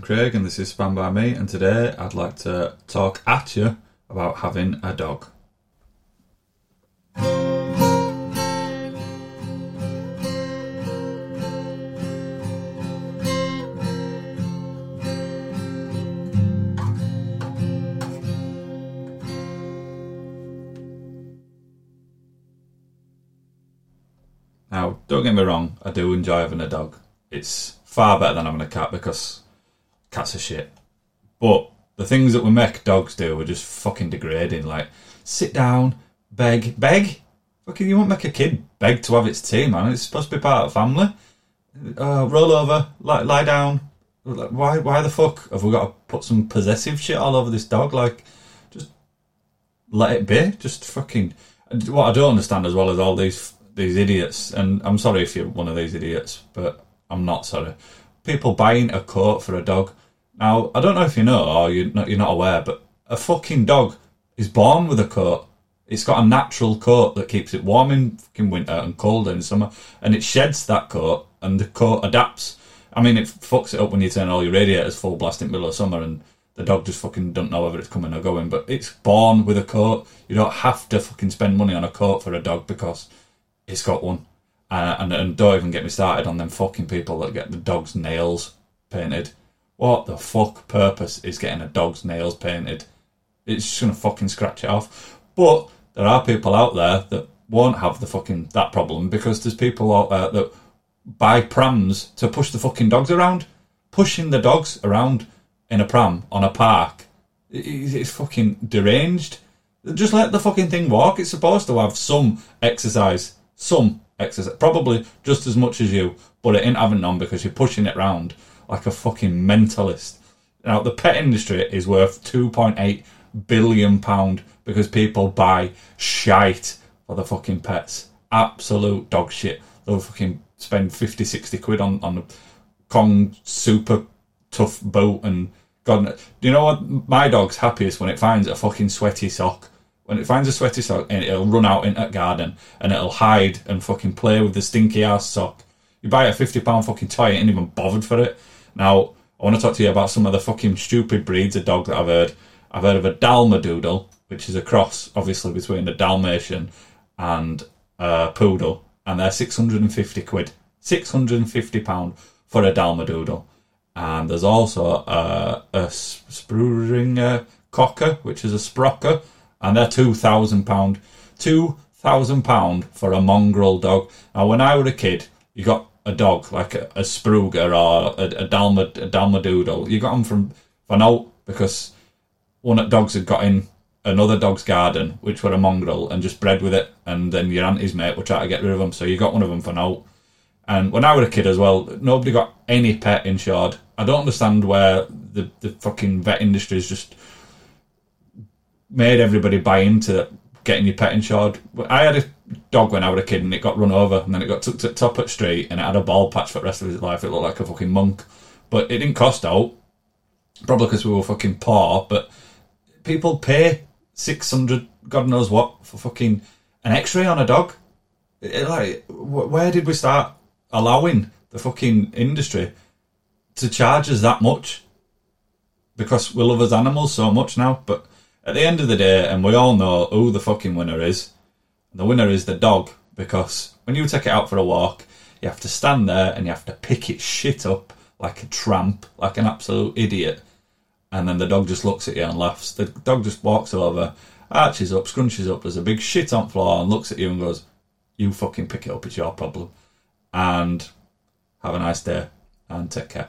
Craig, and this is Spam by Me. And today I'd like to talk at you about having a dog. Now, don't get me wrong, I do enjoy having a dog. It's far better than having a cat because cats are shit. But the things that we make dogs do are just fucking degrading. Like, sit down, beg, beg. Fucking, you won't make a kid beg to have its tea, man. It's supposed to be part of family. Uh, roll over, lie, lie down. Like, Why? Why the fuck have we got to put some possessive shit all over this dog? Like, just let it be. Just fucking. What I don't understand as well is all these these idiots, and I'm sorry if you're one of these idiots, but I'm not sorry. People buying a coat for a dog. Now, I don't know if you know or you're not, you're not aware, but a fucking dog is born with a coat. It's got a natural coat that keeps it warm in fucking winter and cold in summer, and it sheds that coat, and the coat adapts. I mean, it fucks it up when you turn all your radiators full blast in the middle of summer, and the dog just fucking don't know whether it's coming or going. But it's born with a coat. You don't have to fucking spend money on a coat for a dog because it's got one. Uh, and, and don't even get me started on them fucking people that get the dog's nails painted. What the fuck purpose is getting a dog's nails painted? It's just gonna fucking scratch it off. But there are people out there that won't have the fucking that problem because there's people out there that buy prams to push the fucking dogs around. Pushing the dogs around in a pram on a park it's fucking deranged. Just let the fucking thing walk. It's supposed to have some exercise. Some exercise. Probably just as much as you, but it ain't having none because you're pushing it round like a fucking mentalist. Now, the pet industry is worth £2.8 billion pound because people buy shite for the fucking pets. Absolute dog shit. They'll fucking spend 50, 60 quid on, on a Kong super tough boat and God, do you know what? My dog's happiest when it finds a fucking sweaty sock. When it finds a sweaty sock, and eh, it'll run out into the garden and it'll hide and fucking play with the stinky ass sock. You buy a fifty pound fucking toy, it ain't even bothered for it. Now, I want to talk to you about some of the fucking stupid breeds of dog that I've heard. I've heard of a Dalmadoodle, which is a cross, obviously, between a Dalmatian and a poodle, and they're six hundred and fifty quid, six hundred and fifty pound for a Dalmadoodle. And there's also uh, a, a Springer Cocker, which is a Sprocker, and they're two thousand pound. Two thousand pound for a mongrel dog. Now, when I was a kid, you got a dog like a, a Spruger or a, a, Dalma, a. You got them from for no because one of the dogs had got in another dog's garden, which were a mongrel, and just bred with it. And then your auntie's mate would try to get rid of them, so you got one of them for no. And when I was a kid as well, nobody got any pet insured. I don't understand where the, the fucking vet industry is just made everybody buy into getting your pet insured. I had a dog when I was a kid and it got run over and then it got took to the top of the street and it had a ball patch for the rest of its life. It looked like a fucking monk. But it didn't cost out. Probably because we were fucking poor, but people pay 600, God knows what, for fucking an x ray on a dog. It- like, wh- where did we start allowing the fucking industry to charge us that much? Because we love as animals so much now. But at the end of the day, and we all know who the fucking winner is, the winner is the dog. Because when you take it out for a walk, you have to stand there and you have to pick its shit up like a tramp, like an absolute idiot. And then the dog just looks at you and laughs. The dog just walks over, arches up, scrunches up, there's a big shit on floor and looks at you and goes, You fucking pick it up, it's your problem. And have a nice day and take care.